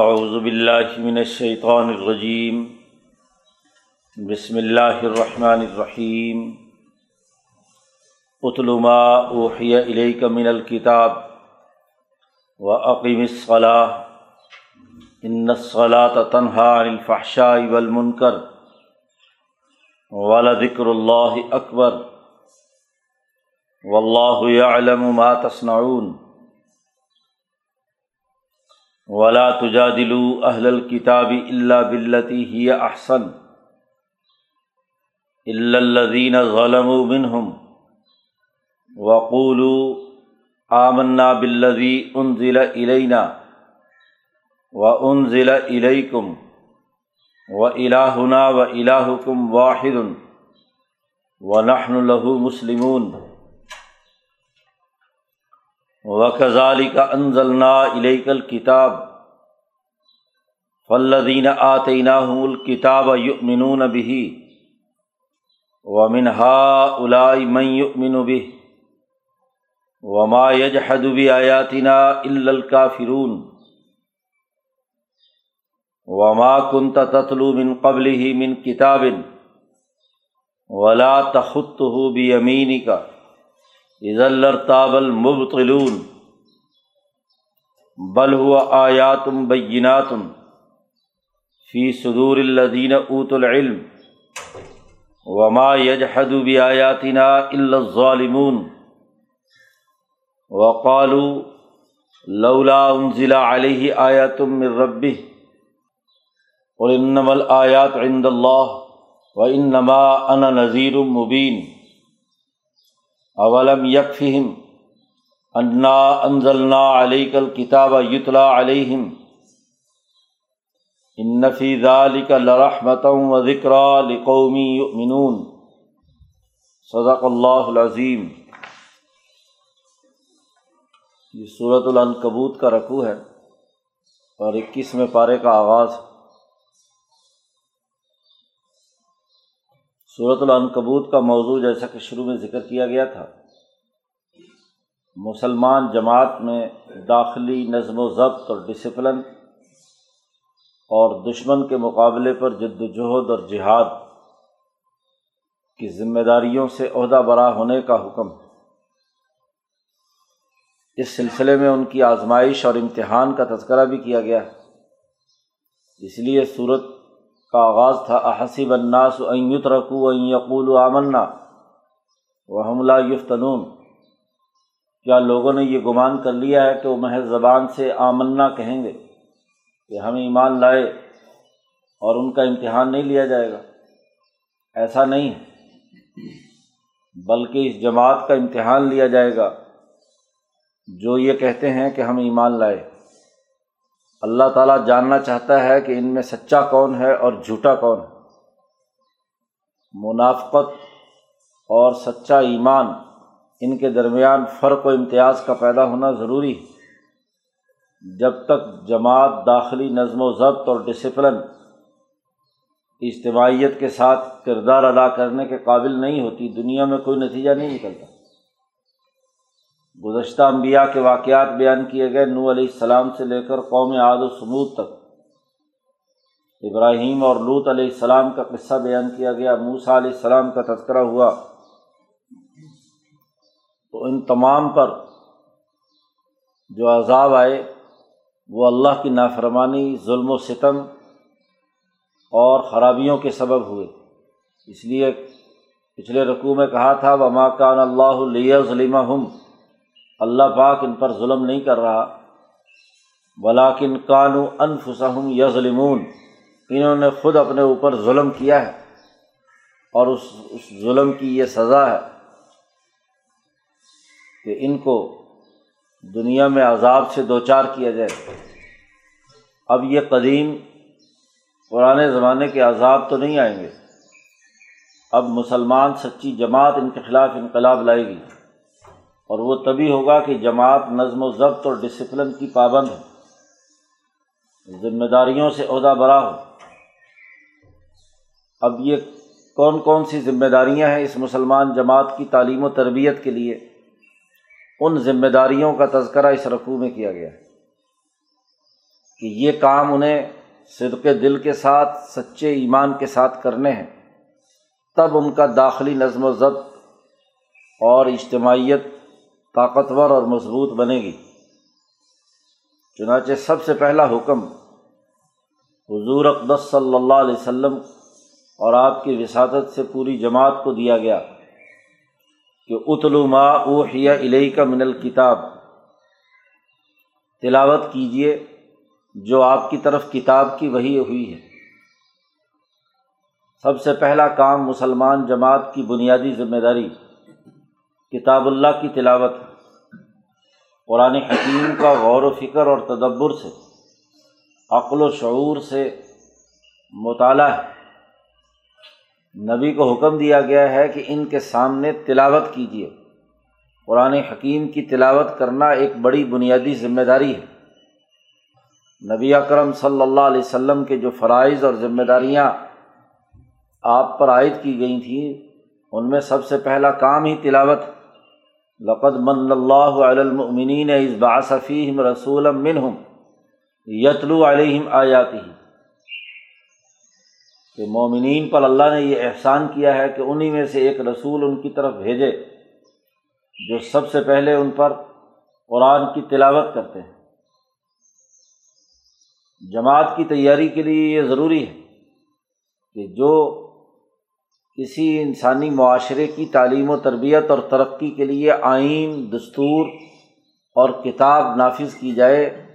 اعوذ باللہ من الشیطان الرجیم بسم اللہ الرحمن الرحیم اتل ما اوحی الیک من الکتاب واقم الصلاة. ان الصلاة تنہا عن الفحشاء والمنکر ولذکر اللہ اکبر واللہ یعلم ما تصنعون. ولا تجادلوا اہل الكتاب الا بالتي هي احسن الا الذين ظلموا منهم وقولوا آمنا بالذي انزل الينا وانزل اليكم والهنا والهكم واحد ونحن له مسلمون وکزالی کا انزلنا الیک الکتاب فلدین آتینہ الکتاب یؤمنون به ومنها الائی من یؤمن به وما يجحد بآياتنا إلا الكافرون وما كنت تتلو من قبله من كتاب ولا تخطه بيمينك ازلرتاب المبطلون، بل ہوا آیاتم بیناتم فی صدور الدین اوت العلم، وما یجحد بیاتنا الا الظالمون. وقالوا لولا انزل علیہ آیاتم من ربه، قل انما الآیات عند اللہ، وانما انا نذیر مبین. اولم یکفہم انا انزلنا علیک الکتاب یتلا علیہم ان فی ذلک لرحمتا و ذکرا لقومی یؤمنون صدق اللہ العظیم یہ صورت العنکبوت کا رقو ہے اور اکیسویں پارے کا آغاز ہے صورت العنکبوت کا موضوع جیسا کہ شروع میں ذکر کیا گیا تھا۔ مسلمان جماعت میں داخلی نظم و ضبط اور ڈسپلن اور دشمن کے مقابلے پر جد وجہد اور جہاد کی ذمہ داریوں سے عہدہ برا ہونے کا حکم اس سلسلے میں ان کی آزمائش اور امتحان کا تذکرہ بھی کیا گیا۔ ہے اس لیے صورت کا آغاز تھا، احسب الناس ان یترکو ان یقول آمنا. و حملہ یفتنون. کیا لوگوں نے یہ گمان کر لیا ہے کہ وہ محض زبان سے آمنا کہیں گے؟ کہ ہم ایمان لائے اور ان کا امتحان نہیں لیا جائے گا؟ ایسا نہیں ہے۔ بلکہ اس جماعت کا امتحان لیا جائے گا جو یہ کہتے ہیں کہ ہم ایمان لائے۔ اللہ تعالیٰ جاننا چاہتا ہے کہ ان میں سچا کون ہے اور جھوٹا کون ہے۔ منافقت اور سچا ایمان، ان کے درمیان فرق و امتیاز کا پیدا ہونا ضروری ہے۔ جب تک جماعت داخلی نظم و ضبط اور ڈسپلن اجتماعیت کے ساتھ کردار ادا کرنے کے قابل نہیں ہوتی، دنیا میں کوئی نتیجہ نہیں نکلتا۔ گزشتہ انبیاء کے واقعات بیان کیے گئے نو علیہ السلام سے لے کر قوم عاد و سمود تک۔ ابراہیم اور لوت علیہ السلام کا قصہ بیان کیا گیا موسا علیہ السلام کا تذکرہ ہوا۔ تو ان تمام پر جو عذاب آئے، وہ اللہ کی نافرمانی، ظلم و ستم اور خرابیوں کے سبب ہوئے۔ اس لیے پچھلے رقوع میں کہا تھا وہ ماکان اللہ علیہ ظلم ہم اللہ پاک ان پر ظلم نہیں کر رہا۔ بلاکن کانو انفسہم یظلمون، انہوں نے خود اپنے اوپر ظلم کیا ہے اور اس اس ظلم کی یہ سزا ہے کہ ان کو دنیا میں عذاب سے دو چار کیا جائے۔ اب یہ قدیم پرانے زمانے کے عذاب تو نہیں آئیں گے۔ اب مسلمان سچی جماعت ان کے خلاف انقلاب لائے گی۔ اور وہ تبھی ہوگا کہ جماعت نظم و ضبط اور ڈسپلن کی پابند ہو ذمہ داریوں سے عہدہ برا ہو۔ اب یہ کون کون سی ذمہ داریاں ہیں اس مسلمان جماعت کی تعلیم و تربیت کے لیے؟ ان ذمہ داریوں کا تذکرہ اس رقوع میں کیا گیا۔ ہے کہ یہ کام انہیں صدق دل کے ساتھ، سچے ایمان کے ساتھ کرنے ہیں۔ تب ان کا داخلی نظم و ضبط اور اجتماعیت طاقتور اور مضبوط بنے گی۔ چنانچہ سب سے پہلا حکم حضور اقدس صلی اللہ علیہ وسلم اور آپ کی وساطت سے پوری جماعت کو دیا گیا کہ اتلو ما اوحیہ علیہ کا من الکتاب، تلاوت کیجیے جو آپ کی طرف کتاب کی وہی ہوئی ہے۔ سب سے پہلا کام مسلمان جماعت کی بنیادی ذمہ داری کتاب اللہ کی تلاوت قرآن حکیم کا غور و فکر اور تدبر سے، عقل و شعور سے مطالعہ ہے۔ نبی کو حکم دیا گیا ہے کہ ان کے سامنے تلاوت کیجیے۔ قرآن حکیم کی تلاوت کرنا ایک بڑی بنیادی ذمہ داری ہے۔ نبی اکرم صلی اللہ علیہ وسلم کے جو فرائض اور ذمہ داریاں آپ پر عائد کی گئی تھیں، ان میں سب سے پہلا کام ہی تلاوت لقد من اللہ المؤمنین از باصفیم رسول منہم یتلو علیہم آیاتی کہ مومنین پر اللہ نے یہ احسان کیا ہے کہ انہیں میں سے ایک رسول ان کی طرف بھیجے، جو سب سے پہلے ان پر قرآن کی تلاوت کرتے ہیں۔ جماعت کی تیاری کے لیے یہ ضروری ہے کہ جو کسی انسانی معاشرے کی تعلیم و تربیت اور ترقی کے لیے آئین، دستور اور کتاب نافذ کی جائے،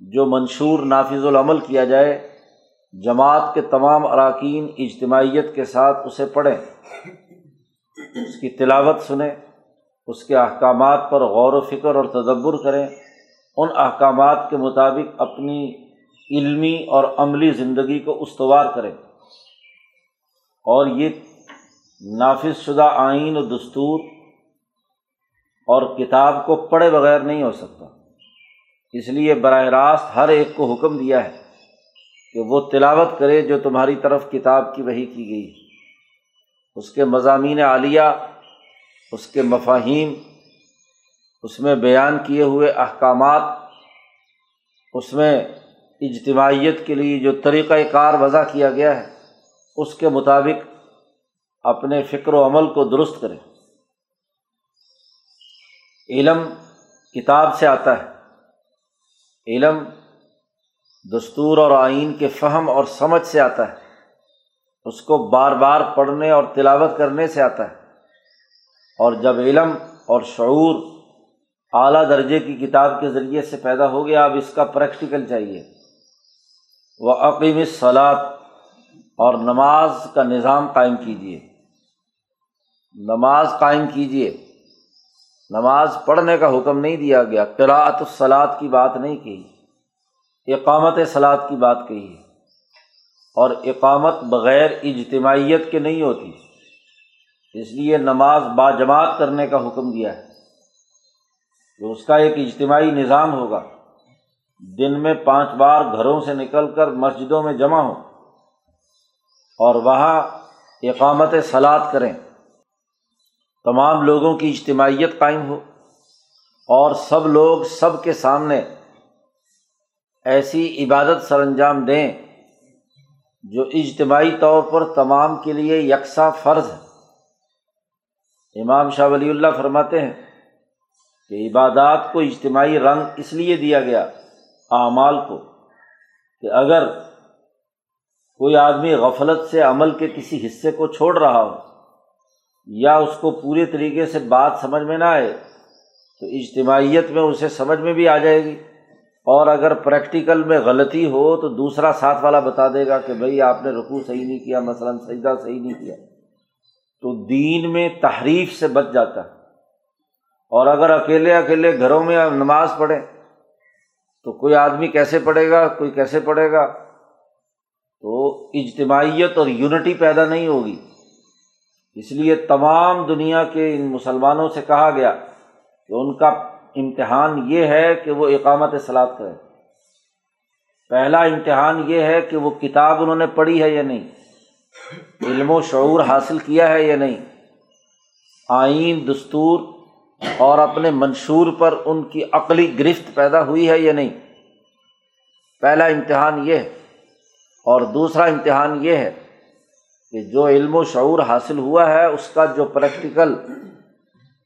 جو منشور نافذ العمل کیا جائے، جماعت کے تمام اراکین اجتماعیت کے ساتھ اسے پڑھیں، اس کی تلاوت سنیں، اس کے احکامات پر غور و فکر اور تدبر کریں، ان احکامات کے مطابق اپنی علمی اور عملی زندگی کو استوار کریں۔ اور یہ نافذ شدہ آئین و دستور اور کتاب کو پڑھے بغیر نہیں ہو سکتا۔ اس لیے براہ راست ہر ایک کو حکم دیا ہے کہ وہ تلاوت کرے جو تمہاری طرف کتاب کی وہی کی گئی۔ اس کے مضامین عالیہ، اس کے مفاہیم، اس میں بیان کیے ہوئے احکامات، اس میں اجتماعیت کے لیے جو طریقۂ کار وضع کیا گیا ہے۔ اس کے مطابق اپنے فکر و عمل کو درست کریں۔ علم کتاب سے آتا ہے۔ علم دستور اور آئین کے فہم اور سمجھ سے آتا ہے۔ اس کو بار بار پڑھنے اور تلاوت کرنے سے آتا ہے۔ اور جب علم اور شعور اعلیٰ درجے کی کتاب کے ذریعے سے پیدا ہو گیا، اب اس کا پریکٹیکل چاہیے۔ وہ عقیم سلاد اور نماز کا نظام قائم کیجیے نماز قائم کیجیے نماز پڑھنے کا حکم نہیں دیا گیا۔ قراۃ الصلاط کی بات نہیں کہی۔ اقامت سلاد کی بات کہی۔ اور اقامت بغیر اجتماعیت کے نہیں ہوتی۔ اس لیے نماز با جماعت کرنے کا حکم دیا ہے۔ کہ اس کا ایک اجتماعی نظام ہوگا۔ دن میں پانچ بار گھروں سے نکل کر مسجدوں میں جمع ہوں۔ اور وہاں اقامت سلاد کریں۔ تمام لوگوں کی اجتماعیت قائم ہو اور سب لوگ سب کے سامنے ایسی عبادت سر انجام دیں جو اجتماعی طور پر تمام کے لیے یکساں فرض ہے۔ امام شاہ ولی اللہ فرماتے ہیں کہ عبادات کو اجتماعی رنگ اس لیے دیا گیا اعمال کو کہ اگر کوئی آدمی غفلت سے عمل کے کسی حصے کو چھوڑ رہا ہو یا اس کو پورے طریقے سے بات سمجھ میں نہ آئے، تو اجتماعیت میں اسے سمجھ میں بھی آ جائے گی۔ اور اگر پریکٹیکل میں غلطی ہو تو دوسرا ساتھ والا بتا دے گا کہ بھائی آپ نے رقو صحیح نہیں کیا، مثلاً سجدہ صحیح نہیں کیا۔ تو دین میں تحریف سے بچ جاتا ہے۔ اور اگر اکیلے اکیلے گھروں میں نماز پڑھیں تو کوئی آدمی کیسے پڑھے گا؟ کوئی کیسے پڑھے گا؟ تو اجتماعیت اور یونٹی پیدا نہیں ہوگی۔ اس لیے تمام دنیا کے ان مسلمانوں سے کہا گیا کہ ان کا امتحان یہ ہے کہ وہ اقامت سلاد کرے پہلا امتحان یہ ہے کہ وہ کتاب انہوں نے پڑھی ہے یا نہیں۔ علم و شعور حاصل کیا ہے یا نہیں۔ آئین، دستور اور اپنے منشور پر ان کی عقلی گرفت پیدا ہوئی ہے یا نہیں۔ پہلا امتحان یہ ہے۔ اور دوسرا امتحان یہ ہے کہ جو علم و شعور حاصل ہوا ہے، اس کا جو پریکٹیکل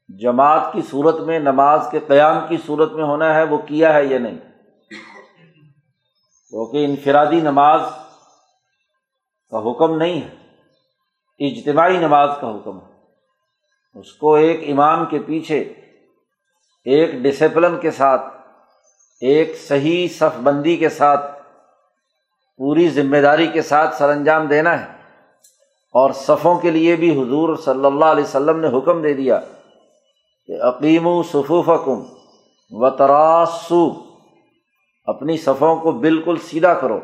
جماعت کی صورت میں، نماز کے قیام کی صورت میں ہونا ہے، وہ کیا ہے یا نہیں؟ کیونکہ انفرادی نماز کا حکم نہیں ہے، اجتماعی نماز کا حکم ہے۔ اس کو ایک امام کے پیچھے، ایک ڈسپلن کے ساتھ، ایک صحیح صف بندی کے ساتھ پوری ذمہ داری کے ساتھ سر انجام دینا ہے۔ اور صفوں کے لیے بھی حضور صلی اللہ علیہ وسلم نے حکم دے دیا کہ عقیم و صفوف کم و تراسو اپنی صفوں کو بالکل سیدھا کرو،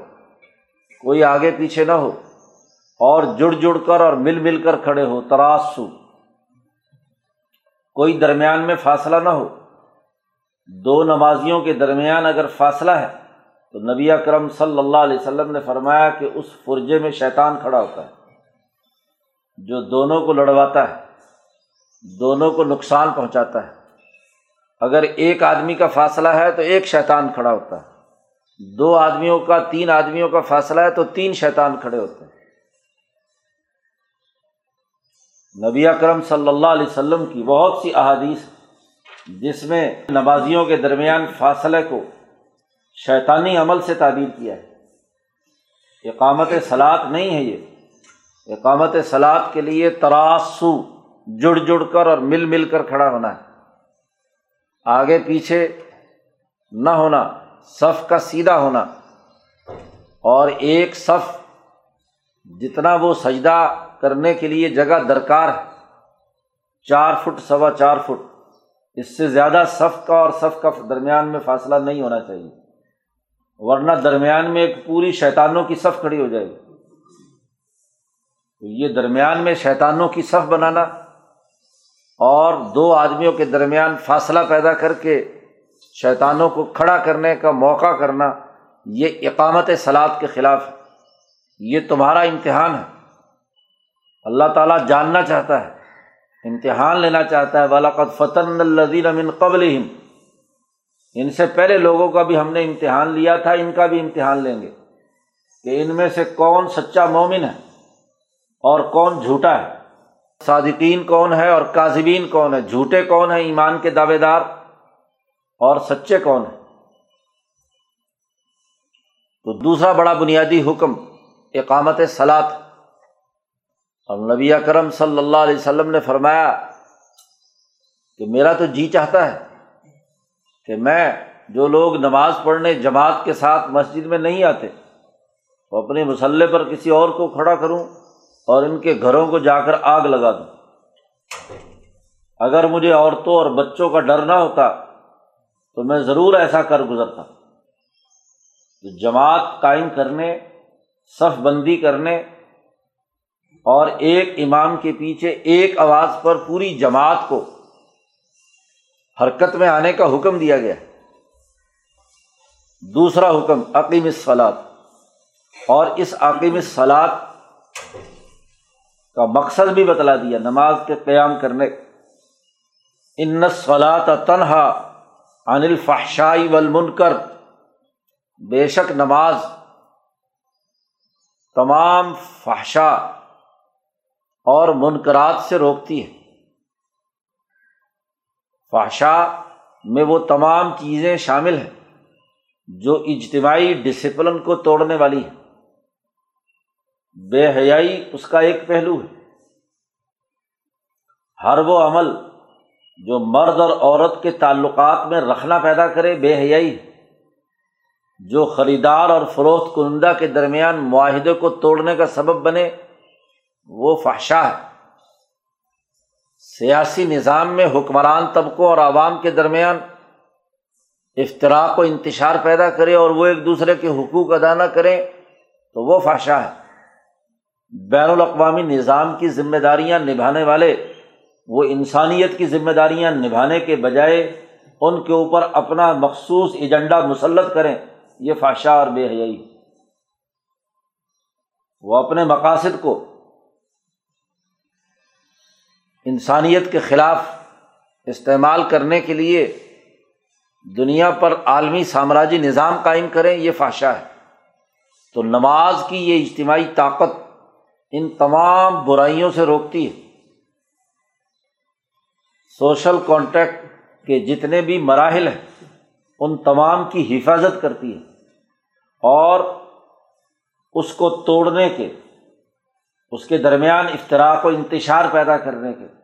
کوئی آگے پیچھے نہ ہو، اور جڑ جڑ کر اور مل مل کر کھڑے ہو تراسو کوئی درمیان میں فاصلہ نہ ہو۔ دو نمازیوں کے درمیان اگر فاصلہ ہے تو نبی اکرم صلی اللہ علیہ وسلم نے فرمایا کہ اس فرجے میں شیطان کھڑا ہوتا ہے، جو دونوں کو لڑواتا ہے، دونوں کو نقصان پہنچاتا ہے۔ اگر ایک آدمی کا فاصلہ ہے تو ایک شیطان کھڑا ہوتا ہے۔ دو آدمیوں کا، تین آدمیوں کا فاصلہ ہے تو تین شیطان کھڑے ہوتے ہیں۔ نبی اکرم صلی اللہ علیہ وسلم کی بہت سی احادیث جس میں نمازیوں کے درمیان فاصلے کو شیطانی عمل سے تعبیر کیا ہے۔ اقامت سلاد نہیں ہے یہ۔ اقامت سلاد کے لیے تراسو، جڑ جڑ کر اور مل مل کر کھڑا ہونا ہے۔ آگے پیچھے نہ ہونا، صف کا سیدھا ہونا۔ اور ایک صف جتنا وہ سجدہ کرنے کے لیے جگہ درکار ہے، چار فٹ سوا چار فٹ، اس سے زیادہ صف کا اور صف کا درمیان میں فاصلہ نہیں ہونا چاہیے۔ ورنہ درمیان میں ایک پوری شیطانوں کی صف کھڑی ہو جائے گی۔ تو یہ درمیان میں شیطانوں کی صف بنانا اور دو آدمیوں کے درمیان فاصلہ پیدا کر کے شیطانوں کو کھڑا کرنے کا موقع کرنا، یہ اقامت سلاد کے خلاف ہے۔ یہ تمہارا امتحان ہے۔ اللہ تعالیٰ جاننا چاہتا ہے، امتحان لینا چاہتا ہے۔ بالاقت فتن الزین امن قبل ان سے پہلے لوگوں کا بھی ہم نے امتحان لیا تھا، ان کا بھی امتحان لیں گے کہ ان میں سے کون سچا مومن ہے اور کون جھوٹا ہے۔ صادقین کون ہے اور کاذبین کون ہے؟ جھوٹے کون ہیں ایمان کے دعوے دار اور سچے کون ہیں؟ تو دوسرا بڑا بنیادی حکم اقامت سلاد اور نبی کرم صلی اللہ علیہ وسلم نے فرمایا کہ میرا تو جی چاہتا ہے کہ میں جو لوگ نماز پڑھنے جماعت کے ساتھ مسجد میں نہیں آتے، وہ اپنے مسلح پر کسی اور کو کھڑا کروں اور ان کے گھروں کو جا کر آگ لگا دوں۔ اگر مجھے عورتوں اور بچوں کا ڈر نہ ہوتا تو میں ضرور ایسا کر گزرتا۔ تو جماعت قائم کرنے، صف بندی کرنے اور ایک امام کے پیچھے ایک آواز پر پوری جماعت کو حرکت میں آنے کا حکم دیا گیا۔ دوسرا حکم عقیم سلاد اور اس عقیم سلاد کا مقصد بھی بتلا دیا، نماز کے قیام کرنے۔ ان سلاد تنہا انل فحشائی والمنکر۔ بے شک نماز تمام فحشا اور منقرات سے روکتی ہے۔ فحشا میں وہ تمام چیزیں شامل ہیں جو اجتماعی ڈسپلن کو توڑنے والی ہے بے حیائی اس کا ایک پہلو ہے۔ ہر وہ عمل جو مرد اور عورت کے تعلقات میں رکھنا پیدا کرے بے حیائی ہے۔ جو خریدار اور فروخت کنندہ کے درمیان معاہدے کو توڑنے کا سبب بنے وہ فحشہ ہے۔ سیاسی نظام میں حکمران طبقوں اور عوام کے درمیان افطراک و انتشار پیدا کرے اور وہ ایک دوسرے کے حقوق ادا نہ کریں، تو وہ فحشہ ہے۔ بین الاقوامی نظام کی ذمہ داریاں نبھانے والے، وہ انسانیت کی ذمہ داریاں نبھانے کے بجائے ان کے اوپر اپنا مخصوص ایجنڈا مسلط کریں، یہ فاشا اور بے حیائی۔ وہ اپنے مقاصد کو انسانیت کے خلاف استعمال کرنے کے لیے دنیا پر عالمی سامراجی نظام قائم کریں، یہ فاشا ہے۔ تو نماز کی یہ اجتماعی طاقت ان تمام برائیوں سے روکتی ہے۔ سوشل کانٹیکٹ کے جتنے بھی مراحل ہیں، ان تمام کی حفاظت کرتی ہے۔ اور اس کو توڑنے کے، اس کے درمیان افطراک و انتشار پیدا کرنے کے۔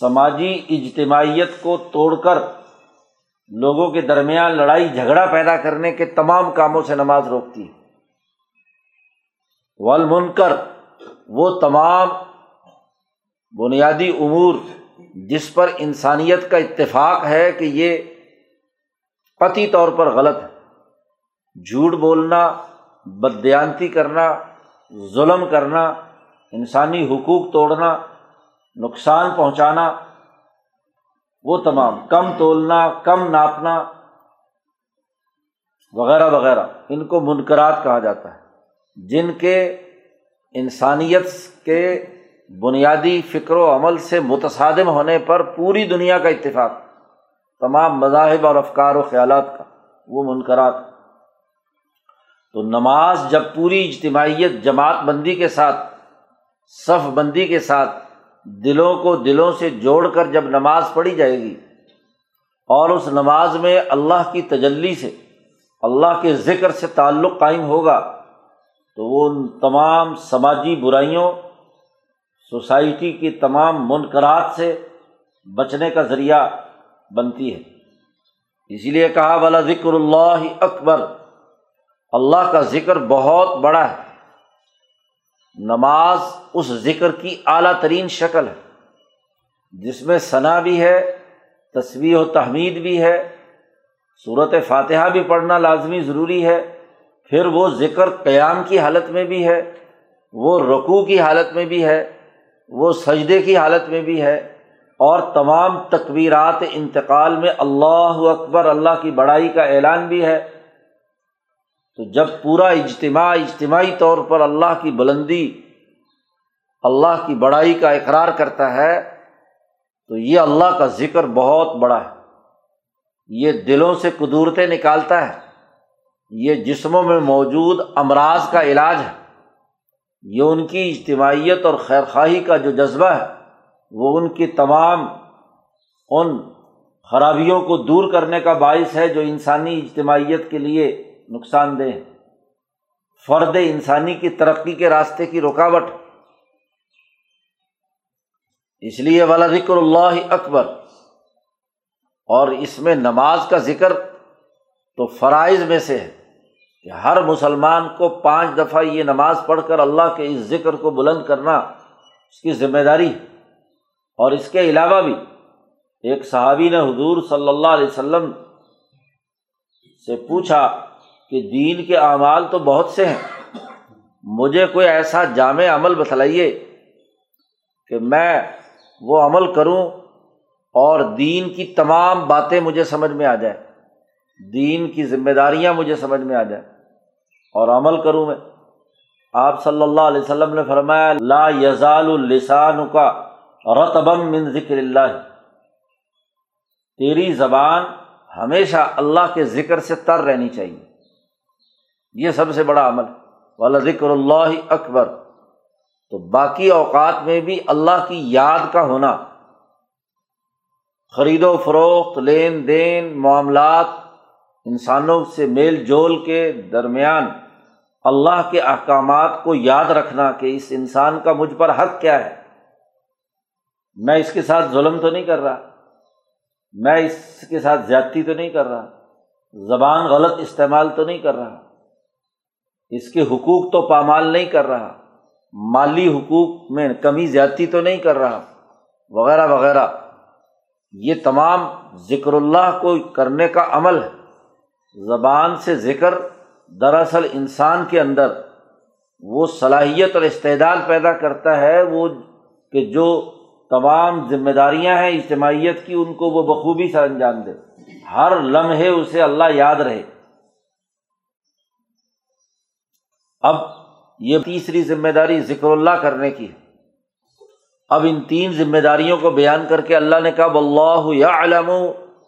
سماجی اجتماعیت کو توڑ کر لوگوں کے درمیان لڑائی جھگڑا پیدا کرنے کے تمام کاموں سے نماز روکتی ہے۔ ول کر وہ تمام بنیادی امور جس پر انسانیت کا اتفاق ہے کہ یہ قطعی طور پر غلط ہے۔ جھوٹ بولنا بدیانتی کرنا، ظلم کرنا، انسانی حقوق توڑنا نقصان پہنچانا، وہ تمام کم تولنا، کم ناپنا، وغیرہ وغیرہ، ان کو منقرات کہا جاتا ہے۔ جن کے انسانیت کے بنیادی فکر و عمل سے متصادم ہونے پر پوری دنیا کا اتفاق، تمام مذاہب اور افکار و خیالات کا، وہ منقرات تو نماز جب پوری اجتماعیت جماعت بندی کے ساتھ، صف بندی کے ساتھ دلوں کو دلوں سے جوڑ کر جب نماز پڑھی جائے گی اور اس نماز میں اللہ کی تجلی سے، اللہ کے ذکر سے تعلق قائم ہوگا، تو وہ ان تمام سماجی برائیوں، سوسائٹی کی تمام منقرات سے بچنے کا ذریعہ بنتی ہے۔ اسی لیے کہا والا ذکر اللہ اکبر اللہ کا ذکر بہت بڑا ہے۔ نماز اس ذکر کی اعلیٰ ترین شکل ہے۔ جس میں ثنا بھی ہے تصویر و تحمید بھی ہے صورت فاتحہ بھی پڑھنا لازمی ضروری ہے، پھر وہ ذکر قیام کی حالت میں بھی ہے، وہ رقو کی حالت میں بھی ہے، وہ سجدے کی حالت میں بھی ہے، اور تمام تقبیرات انتقال میں اللہ اکبر، اللہ کی بڑائی کا اعلان بھی ہے۔ تو جب پورا اجتماع، اجتماعی طور پر اللہ کی بلندی، اللہ کی بڑائی کا اقرار کرتا ہے، تو یہ اللہ کا ذکر بہت بڑا ہے۔ یہ دلوں سے قدورتیں نکالتا ہے۔ یہ جسموں میں موجود امراض کا علاج ہے۔ یہ ان کی اجتماعیت اور خیر خواہی کا جو جذبہ ہے، وہ ان کی تمام ان خرابیوں کو دور کرنے کا باعث ہے جو انسانی اجتماعیت کے لیے نقصان دہ، فرد انسانی کی ترقی کے راستے کی رکاوٹ۔ اس لیے والا ذکر اللہ اکبر۔ اور اس میں نماز کا ذکر تو فرائض میں سے ہے کہ ہر مسلمان کو پانچ دفعہ یہ نماز پڑھ کر اللہ کے اس ذکر کو بلند کرنا اس کی ذمہ داری ہے۔ اور اس کے علاوہ بھی ایک صحابی نے حضور صلی اللہ علیہ وسلم سے پوچھا کہ دین کے اعمال تو بہت سے ہیں۔ مجھے کوئی ایسا جامع عمل بتلائیے کہ میں وہ عمل کروں اور دین کی تمام باتیں مجھے سمجھ میں آ جائیں۔ دین کی ذمہ داریاں مجھے سمجھ میں آ جائیں۔ اور عمل کروں میں۔ آپ صلی اللہ علیہ وسلم نے فرمایا، لا یزال السان کا رتبم من ذکر اللہ۔ تیری زبان ہمیشہ اللہ کے ذکر سے تر رہنی چاہیے۔ یہ سب سے بڑا عمل والا ذکر اللہ اکبر۔ تو باقی اوقات میں بھی اللہ کی یاد کا ہونا۔ خرید و فروخت، لین دین، معاملات، انسانوں سے میل جول کے درمیان اللہ کے احکامات کو یاد رکھنا کہ اس انسان کا مجھ پر حق کیا ہے۔ میں اس کے ساتھ ظلم تو نہیں کر رہا۔ میں اس کے ساتھ زیادتی تو نہیں کر رہا۔ زبان غلط استعمال تو نہیں کر رہا۔ اس کے حقوق تو پامال نہیں کر رہا۔ مالی حقوق میں کمی زیادتی تو نہیں کر رہا۔ وغیرہ وغیرہ۔ یہ تمام ذکر اللہ کو کرنے کا عمل ہے۔ زبان سے ذکر دراصل انسان کے اندر وہ صلاحیت اور استعداد پیدا کرتا ہے، وہ کہ جو تمام ذمہ داریاں ہیں اجتماعیت کی، ان کو وہ بخوبی سے انجام دے۔ ہر لمحے اسے اللہ یاد رہے۔ اب یہ تیسری ذمہ داری ذکر اللہ کرنے کی ہے۔ اب ان تین ذمہ داریوں کو بیان کر کے اللہ نے کہا اللہ یا علم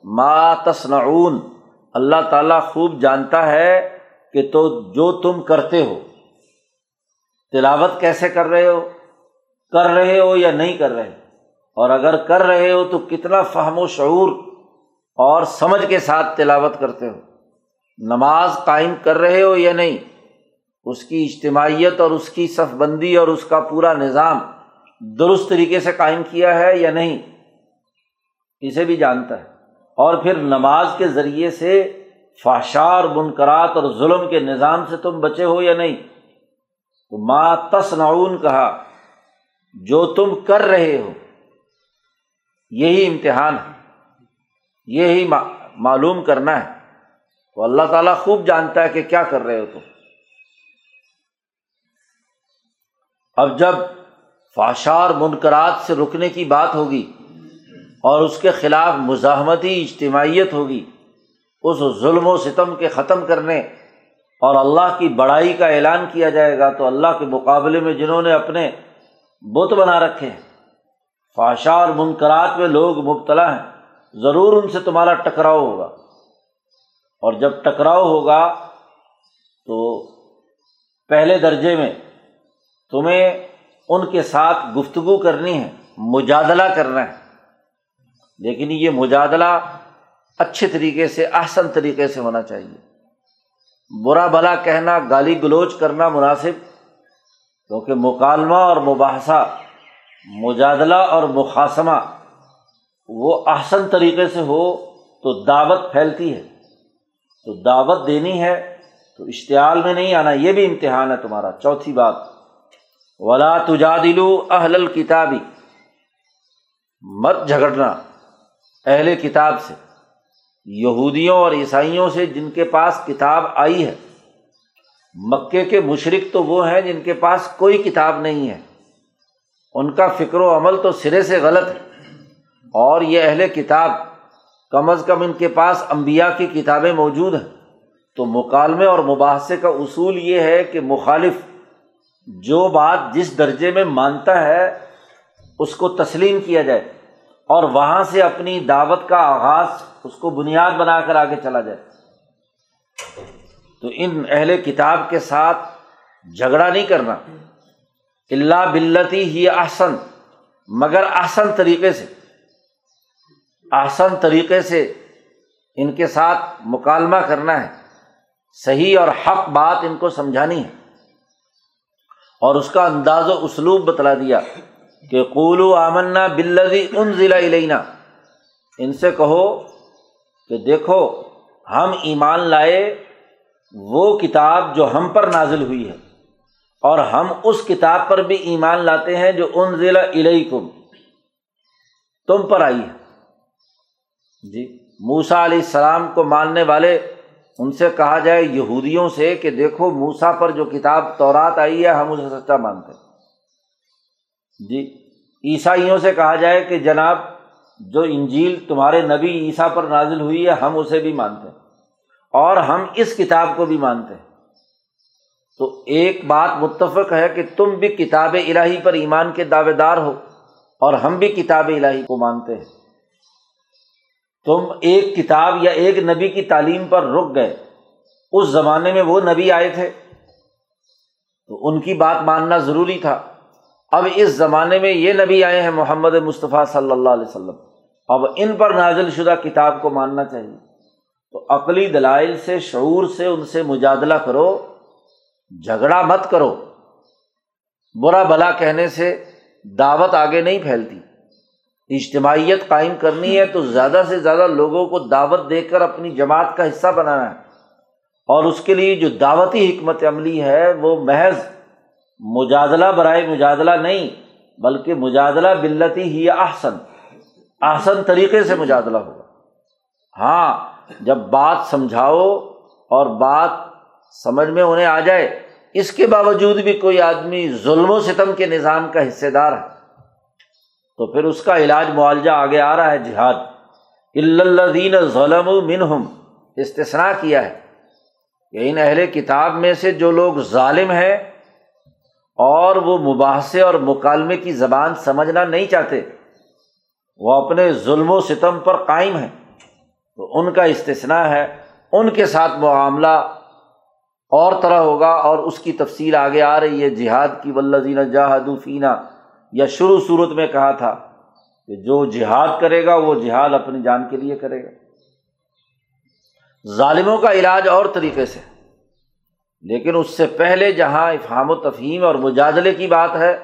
ما تصنعون اللہ تعالیٰ خوب جانتا ہے کہ تو جو تم کرتے ہو، تلاوت کیسے کر رہے ہو، کر رہے ہو یا نہیں کر رہے اور اگر کر رہے ہو تو کتنا فہم و شعور اور سمجھ کے ساتھ تلاوت کرتے ہو۔ نماز قائم کر رہے ہو یا نہیں؟ اس کی اجتماعیت اور اس کی صف بندی اور اس کا پورا نظام درست طریقے سے قائم کیا ہے یا نہیں، اسے بھی جانتا ہے۔ اور پھر نماز کے ذریعے سے فاشار منقرات اور ظلم کے نظام سے تم بچے ہو یا نہیں؟ تو ماں تصنعون کہا، جو تم کر رہے ہو، یہی امتحان ہے، یہی معلوم کرنا ہے۔ تو اللہ تعالیٰ خوب جانتا ہے کہ کیا کر رہے ہو تم۔ اب جب فاشار منقرات سے رکنے کی بات ہوگی اور اس کے خلاف مزاحمتی اجتماعیت ہوگی، اس ظلم و ستم کے ختم کرنے اور اللہ کی بڑائی کا اعلان کیا جائے گا تو اللہ کے مقابلے میں جنہوں نے اپنے بت بنا رکھے ہیں۔ فاشا اور منقرات میں لوگ مبتلا ہیں، ضرور ان سے تمہارا ٹکراؤ ہوگا۔ اور جب ٹکراؤ ہوگا تو پہلے درجے میں تمہیں ان کے ساتھ گفتگو کرنی ہے، مجادلہ کرنا ہے۔ لیکن یہ مجادلہ اچھے طریقے سے، احسن طریقے سے ہونا چاہیے۔ برا بھلا کہنا، گالی گلوچ کرنا مناسب، کیونکہ مکالمہ اور مباحثہ، مجادلہ اور مقاصمہ وہ احسن طریقے سے ہو تو دعوت پھیلتی ہے۔ تو دعوت دینی ہے تو اشتعال میں نہیں آنا، یہ بھی امتحان ہے تمہارا۔ چوتھی بات ولا تجادلو اہل الکتابی مت جھگڑنا اہل کتاب سے۔ یہودیوں اور عیسائیوں سے جن کے پاس کتاب آئی ہے۔ مکے کے مشرق تو وہ ہیں جن کے پاس کوئی کتاب نہیں ہے۔ ان کا فکر و عمل تو سرے سے غلط ہے۔ اور یہ اہل کتاب کم از کم ان کے پاس امبیا کی کتابیں موجود ہیں۔ تو مکالمے اور مباحثے کا اصول یہ ہے کہ مخالف جو بات جس درجے میں مانتا ہے، اس کو تسلیم کیا جائے اور وہاں سے اپنی دعوت کا آغاز اس کو بنیاد بنا کر آگے چلا جائے۔ تو ان اہل کتاب کے ساتھ جھگڑا نہیں کرنا۔ اللہ بلتی ہی آسن مگر آسن طریقے سے۔ آسن طریقے سے ان کے ساتھ مکالمہ کرنا ہے۔ صحیح اور حق بات ان کو سمجھانی ہے۔ اور اس کا انداز و اسلوب بتلا دیا کہ قولو آمنا بلدی ان ضلع علینا ان سے کہو کہ دیکھو، ہم ایمان لائے وہ کتاب جو ہم پر نازل ہوئی ہے۔ اور ہم اس کتاب پر بھی ایمان لاتے ہیں جو ان ضلع علیہ تم پر آئی ہے۔ جی موسا علیہ السلام کو ماننے والے ان سے کہا جائے یہودیوں سے کہ دیکھو موسا پر جو کتاب تورات آئی ہے، ہم اسے سچا مانتے جی عیسائیوں سے کہا جائے کہ جناب، جو انجیل تمہارے نبی عیسیٰ پر نازل ہوئی ہے، ہم اسے بھی مانتے ہیں۔ اور ہم اس کتاب کو بھی مانتے ہیں۔ تو ایک بات متفق ہے کہ تم بھی کتاب الہی پر ایمان کے دعوے دار ہو اور ہم بھی کتاب الہی کو مانتے ہیں۔ تم ایک کتاب یا ایک نبی کی تعلیم پر رک گئے۔ اس زمانے میں وہ نبی آئے تھے۔ تو ان کی بات ماننا ضروری تھا۔ اب اس زمانے میں یہ نبی آئے ہیں محمد مصطفیٰ صلی اللہ علیہ وسلم۔ اب ان پر نازل شدہ کتاب کو ماننا چاہیے۔ تو عقلی دلائل سے، شعور سے ان سے مجادلہ کرو۔ جھگڑا مت کرو۔ برا بلا کہنے سے دعوت آگے نہیں پھیلتی۔ اجتماعیت قائم کرنی ہے تو زیادہ سے زیادہ لوگوں کو دعوت دے کر اپنی جماعت کا حصہ بنانا ہے۔ اور اس کے لیے جو دعوتی حکمت عملی ہے، وہ محض مجادلہ برائے مجادلہ نہیں، بلکہ مجادلہ بلتی ہی احسن احسن طریقے سے مجادلہ ہوگا۔ ہاں جب بات سمجھاؤ اور بات سمجھ میں انہیں آ جائے، اس کے باوجود بھی کوئی آدمی ظلم و ستم کے نظام کا حصے دار ہے۔ تو پھر اس کا علاج معالجہ آگے آ رہا ہے جہاد۔ الدین ظلم منہم استثنا کیا ہے۔ کہ ان اہل کتاب میں سے جو لوگ ظالم ہیں اور وہ مباحثے اور مکالمے کی زبان سمجھنا نہیں چاہتے، وہ اپنے ظلم و ستم پر قائم ہیں۔ تو ان کا استثنا ہے۔ ان کے ساتھ معاملہ اور طرح ہوگا اور اس کی تفصیل آگے آ رہی ہے۔ جہاد کی ولزینہ جہادفینہ یا شروع صورت میں کہا تھا کہ جو جہاد کرے گا وہ جہاد اپنی جان کے لیے کرے گا۔ ظالموں کا علاج اور طریقے سے۔ لیکن اس سے پہلے جہاں افہام و تفہیم اور مجادلے کی بات ہے،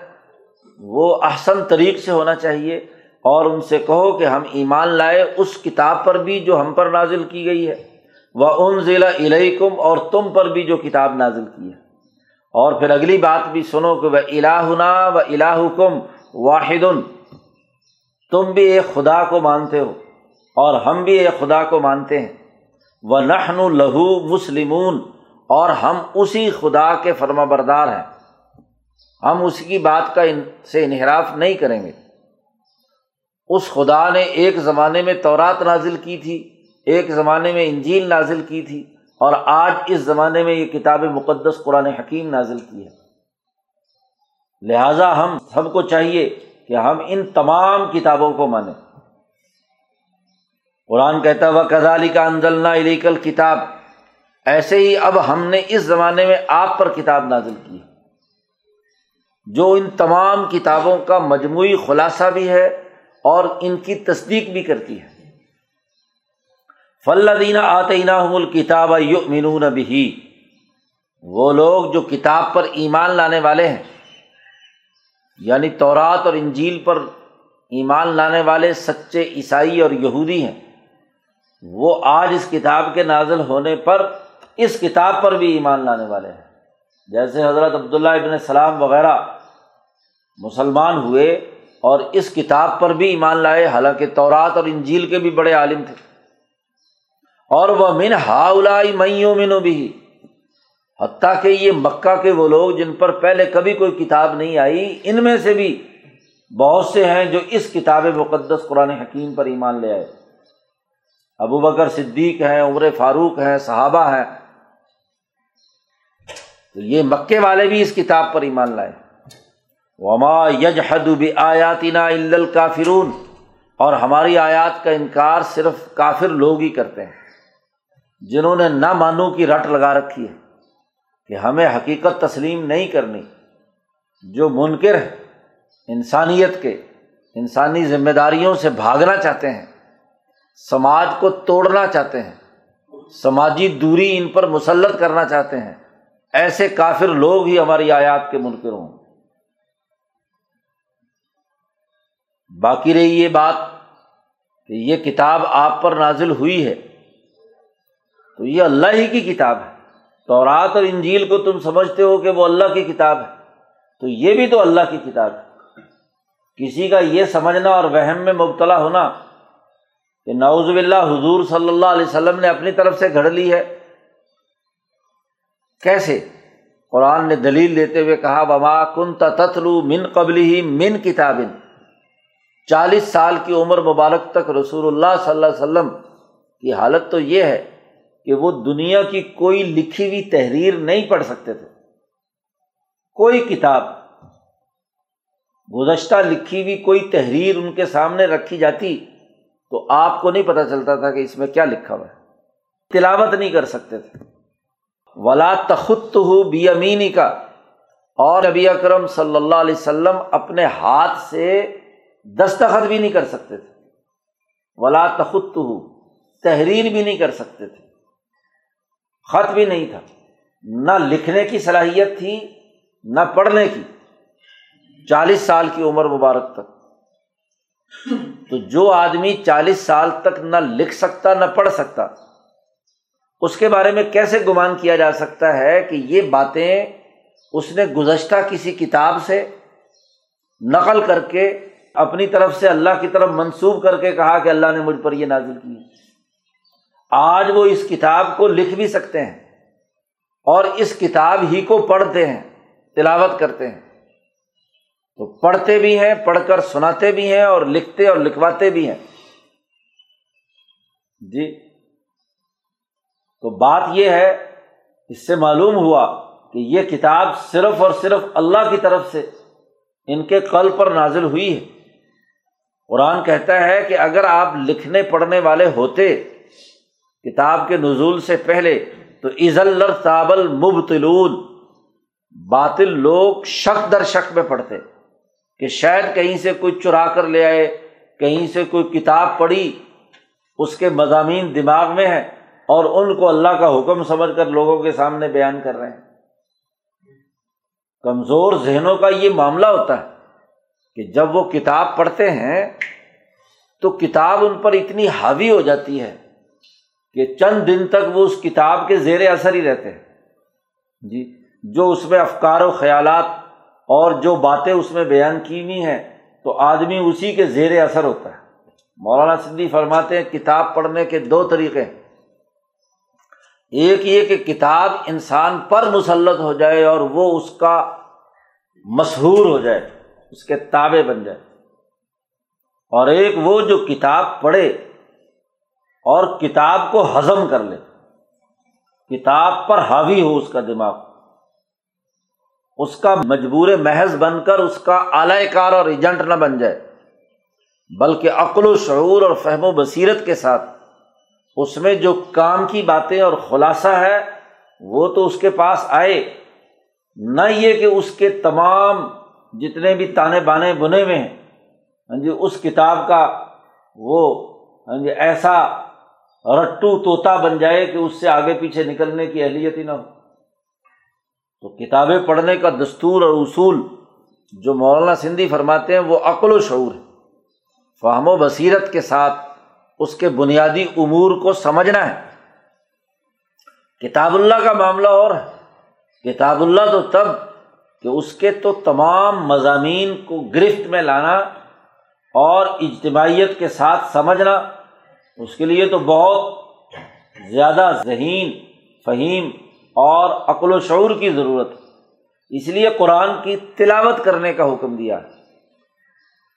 وہ احسن طریق سے ہونا چاہیے اور ان سے کہو کہ ہم ایمان لائے اس کتاب پر بھی جو ہم پر نازل کی گئی ہے۔ وہ ان ضلع علیکم اور تم پر بھی جو کتاب نازل کی ہے۔ اور پھر اگلی بات بھی سنو کہ وہ الہنا و الہ کم واحد، تم بھی ایک خدا کو مانتے ہو اور ہم بھی ایک خدا کو مانتے ہیں۔ وہ نحن لہو مسلمون، اور ہم اسی خدا کے فرما بردار ہیں۔ ہم اسی کی بات کا ان سے انحراف نہیں کریں گے۔ اس خدا نے ایک زمانے میں تورات نازل کی تھی، ایک زمانے میں انجیل نازل کی تھی۔ اور آج اس زمانے میں یہ کتاب مقدس قرآن حکیم نازل کی ہے۔ لہذا ہم سب کو چاہیے کہ ہم ان تمام کتابوں کو مانیں۔ قرآن کہتا وہ کزالی کا انزلنا علیکل کتاب ایسے ہی اب ہم نے اس زمانے میں آپ پر کتاب نازل کی جو ان تمام کتابوں کا مجموعی خلاصہ بھی ہے اور ان کی تصدیق بھی کرتی ہے۔ فلدینہ آتینہ الکتاب مینون بھی وہ لوگ جو کتاب پر ایمان لانے والے ہیں یعنی تورات اور انجیل پر ایمان لانے والے سچے عیسائی اور یہودی ہیں، وہ آج اس کتاب کے نازل ہونے پر اس کتاب پر بھی ایمان لانے والے ہیں۔ جیسے حضرت عبداللہ ابن السلام وغیرہ مسلمان ہوئے اور اس کتاب پر بھی ایمان لائے، حالانکہ تورات اور انجیل کے بھی بڑے عالم تھے۔ اور وہ من ہاؤلائی میوں منو بھی حتیٰ کہ یہ مکہ کے وہ لوگ جن پر پہلے کبھی کوئی کتاب نہیں آئی، ان میں سے بھی بہت سے ہیں جو اس کتاب مقدس قرآن حکیم پر ایمان لے آئے۔ ابو بکر صدیق ہیں، عمر فاروق ہیں، صحابہ ہیں۔ تو یہ مکے والے بھی اس کتاب پر ایمان لائے۔ وما یج حد آیاتنا کافرون اور ہماری آیات کا انکار صرف کافر لوگ ہی کرتے ہیں۔ جنہوں نے نہ مانو کی رٹ لگا رکھی ہے کہ ہمیں حقیقت تسلیم نہیں کرنی، جو منکر ہے انسانیت کے، انسانی ذمہ داریوں سے بھاگنا چاہتے ہیں، سماج کو توڑنا چاہتے ہیں، سماجی دوری ان پر مسلط کرنا چاہتے ہیں، ایسے کافر لوگ ہی ہماری آیات کے منکر ہوں۔ باقی رہی یہ بات کہ یہ کتاب آپ پر نازل ہوئی ہے۔ تو یہ اللہ ہی کی کتاب ہے۔ تو رات اور انجیل کو تم سمجھتے ہو کہ وہ اللہ کی کتاب ہے۔ تو یہ بھی تو اللہ کی کتاب ہے۔ کسی کا یہ سمجھنا اور وہم میں مبتلا ہونا کہ نوز اللہ حضور صلی اللہ علیہ وسلم نے اپنی طرف سے گھڑ لی ہے۔ کیسے؟ قرآن نے دلیل دیتے ہوئے کہا بما کن تتلو من قبل ہی من کتاب چالیس سال کی عمر مبارک تک رسول اللہ صلی اللہ علیہ وسلم کی حالت تو یہ ہے کہ وہ دنیا کی کوئی لکھی ہوئی تحریر نہیں پڑھ سکتے تھے۔ کوئی کتاب، گزشتہ لکھی ہوئی کوئی تحریر ان کے سامنے رکھی جاتی تو آپ کو نہیں پتہ چلتا تھا کہ اس میں کیا لکھا ہوا ہے۔ تلاوت نہیں کر سکتے تھے۔ ولا تخت ہو بی امینی کا اور نبی اکرم صلی اللہ علیہ وسلم اپنے ہاتھ سے دستخط بھی نہیں کر سکتے تھے۔ ولا تخت ہو تحریر بھی نہیں کر سکتے تھے۔ خط بھی نہیں تھا۔ نہ لکھنے کی صلاحیت تھی، نہ پڑھنے کی۔ چالیس سال کی عمر مبارک تک۔ تو جو آدمی چالیس سال تک نہ لکھ سکتا، نہ پڑھ سکتا، اس کے بارے میں کیسے گمان کیا جا سکتا ہے کہ یہ باتیں اس نے گزشتہ کسی کتاب سے نقل کر کے اپنی طرف سے اللہ کی طرف منسوب کر کے کہا کہ اللہ نے مجھ پر یہ نازل کی۔ آج وہ اس کتاب کو لکھ بھی سکتے ہیں اور اس کتاب ہی کو پڑھتے ہیں، تلاوت کرتے ہیں۔ تو پڑھتے بھی ہیں، پڑھ کر سناتے بھی ہیں اور لکھتے اور لکھواتے بھی ہیں۔ جی۔ تو بات یہ ہے، اس سے معلوم ہوا کہ یہ کتاب صرف اور صرف اللہ کی طرف سے ان کے قل پر نازل ہوئی ہے۔ قرآن کہتا ہے کہ اگر آپ لکھنے پڑھنے والے ہوتے کتاب کے نزول سے پہلے تو عزل تابل مبتلون باطل لوگ شک در شک میں پڑھتے کہ شاید کہیں سے کوئی چرا کر لے آئے، کہیں سے کوئی کتاب پڑھی، اس کے مضامین دماغ میں ہے اور ان کو اللہ کا حکم سمجھ کر لوگوں کے سامنے بیان کر رہے ہیں۔ کمزور ذہنوں کا یہ معاملہ ہوتا ہے کہ جب وہ کتاب پڑھتے ہیں تو کتاب ان پر اتنی حاوی ہو جاتی ہے کہ چند دن تک وہ اس کتاب کے زیر اثر ہی رہتے ہیں۔ جی جو اس میں افکار و خیالات اور جو باتیں اس میں بیان کی ہوئی ہیں، تو آدمی اسی کے زیر اثر ہوتا ہے۔ مولانا سندھی فرماتے ہیں، کتاب پڑھنے کے دو طریقے ایک یہ کہ کتاب انسان پر مسلط ہو جائے اور وہ اس کا مشہور ہو جائے، اس کے تابے بن جائے۔ اور ایک وہ جو کتاب پڑھے اور کتاب کو ہضم کر لے۔ کتاب پر حاوی ہو اس کا دماغ۔ اس کا مجبور محض بن کر اس کا اعلی کار اور ایجنٹ نہ بن جائے، بلکہ عقل و شعور اور فہم و بصیرت کے ساتھ۔ اس میں جو کام کی باتیں اور خلاصہ ہے، وہ تو اس کے پاس آئے۔ نہ یہ کہ اس کے تمام جتنے بھی تانے بانے بنے ہوئے ہیں۔ ہاں جی اس کتاب کا وہ ہاں جی ایسا رٹو طوطا بن جائے کہ اس سے آگے پیچھے نکلنے کی اہلیت ہی نہ ہو۔ تو کتابیں پڑھنے کا دستور اور اصول جو مولانا سندھی فرماتے ہیں، وہ عقل و شعور ہے۔ فہم و بصیرت کے ساتھ اس کے بنیادی امور کو سمجھنا ہے۔ کتاب اللہ کا معاملہ اور ہے۔ کتاب اللہ تو تب کہ اس کے تو تمام مضامین کو گرفت میں لانا اور اجتماعیت کے ساتھ سمجھنا اس کے لیے تو بہت زیادہ ذہین، فہیم اور عقل و شعور کی ضرورت ہے۔ اس لیے قرآن کی تلاوت کرنے کا حکم دیا ہے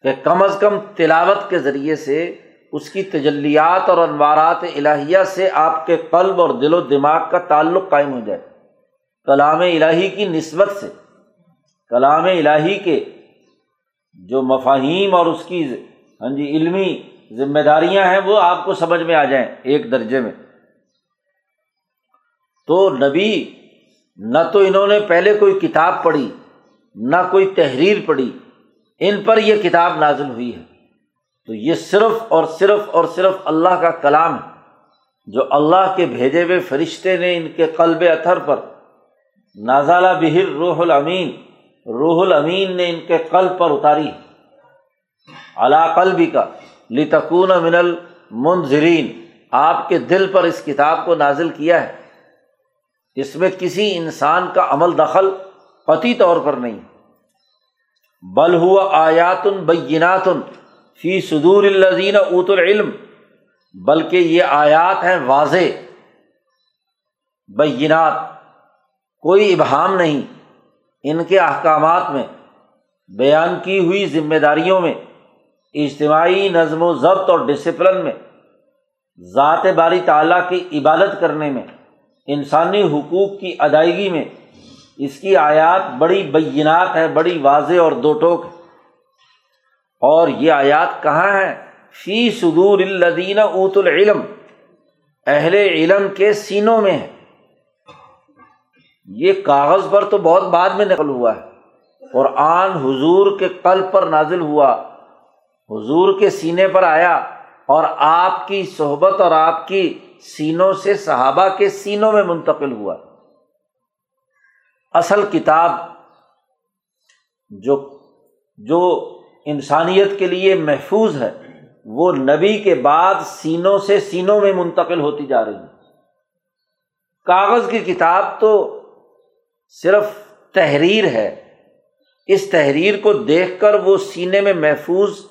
کہ کم از کم تلاوت کے ذریعے سے اس کی تجلیات اور انوارات الہیہ سے آپ کے قلب اور دل و دماغ کا تعلق قائم ہو جائے۔ کلام الہی کی نسبت سے، کلام الہی کے جو مفاہیم اور اس کی ہاں جی علمی ذمہ داریاں ہیں، وہ آپ کو سمجھ میں آ جائیں ایک درجے میں۔ تو نبی نہ تو انہوں نے پہلے کوئی کتاب پڑھی، نہ کوئی تحریر پڑھی، ان پر یہ کتاب نازل ہوئی ہے۔ تو یہ صرف اور صرف اور صرف اللہ کا کلام ہے، جو اللہ کے بھیجے ہوئے فرشتے نے ان کے قلب اتھر پر۔ نازالہ بہر روح الامین روح الامین نے ان کے قلب پر اتاری علا قلبی کا۔ لتکون من المنظرین آپ کے دل پر اس کتاب کو نازل کیا ہے۔ اس میں کسی انسان کا عمل دخل قطعی طور پر نہیں۔ بل ہوا آیات بینات فی صدور الزین اوت العلم۔ بلکہ یہ آیات ہیں واضح۔ بینات، کوئی ابہام نہیں۔ ان کے احکامات میں، بیان کی ہوئی ذمہ داریوں میں۔ اجتماعی نظم و ضبط اور ڈسپلن میں، ذات باری تعالیٰ کی عبادت کرنے میں، انسانی حقوق کی ادائیگی میں، اس کی آیات بڑی بینات ہے بڑی واضح اور دو ٹوک ہے اور یہ آیات کہاں ہے فی صدور الدین اوت العلم، اہل علم کے سینوں میں ہے یہ کاغذ پر تو بہت بعد میں نقل ہوا ہے۔ اور آن حضور کے قلب پر نازل ہوا۔ حضور کے سینے پر آیا اور آپ کی صحبت اور آپ کی سینوں سے صحابہ کے سینوں میں منتقل ہوا۔ اصل کتاب جو جو انسانیت کے لیے محفوظ ہے، وہ نبی کے بعد سینوں سے سینوں میں منتقل ہوتی جا رہی ہے۔ کاغذ کی کتاب تو صرف تحریر ہے۔ اس تحریر کو دیکھ کر وہ سینے میں محفوظ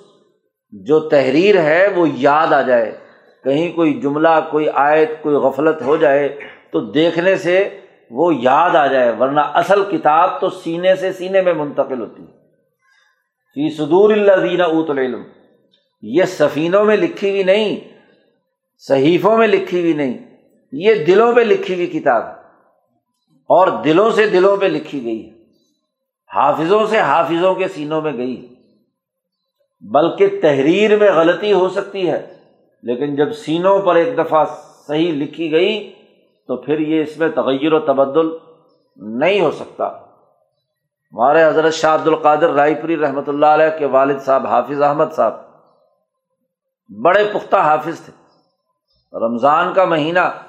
جو تحریر ہے وہ یاد آ جائے۔ کہیں کوئی جملہ، کوئی آیت، کوئی غفلت ہو جائے تو دیکھنے سے وہ یاد آ جائے، ورنہ اصل کتاب تو سینے سے سینے میں منتقل ہوتی ہے۔ فی صدور اللہ دینا اوت العلم، یہ سفینوں میں لکھی ہوئی نہیں، صحیفوں میں لکھی ہوئی نہیں، یہ دلوں پہ لکھی ہوئی کتاب اور دلوں سے دلوں پہ لکھی گئی ہے۔ حافظوں سے حافظوں کے سینوں میں گئی بلکہ تحریر میں غلطی ہو سکتی ہے۔ لیکن جب سینوں پر ایک دفعہ صحیح لکھی گئی، تو پھر یہ اس میں تغیر و تبدل نہیں ہو سکتا۔ ہمارے حضرت شاہ عبد القادر رائے پوری رحمۃ اللہ علیہ کے والد صاحب حافظ احمد صاحب بڑے پختہ حافظ تھے۔ رمضان کا مہینہ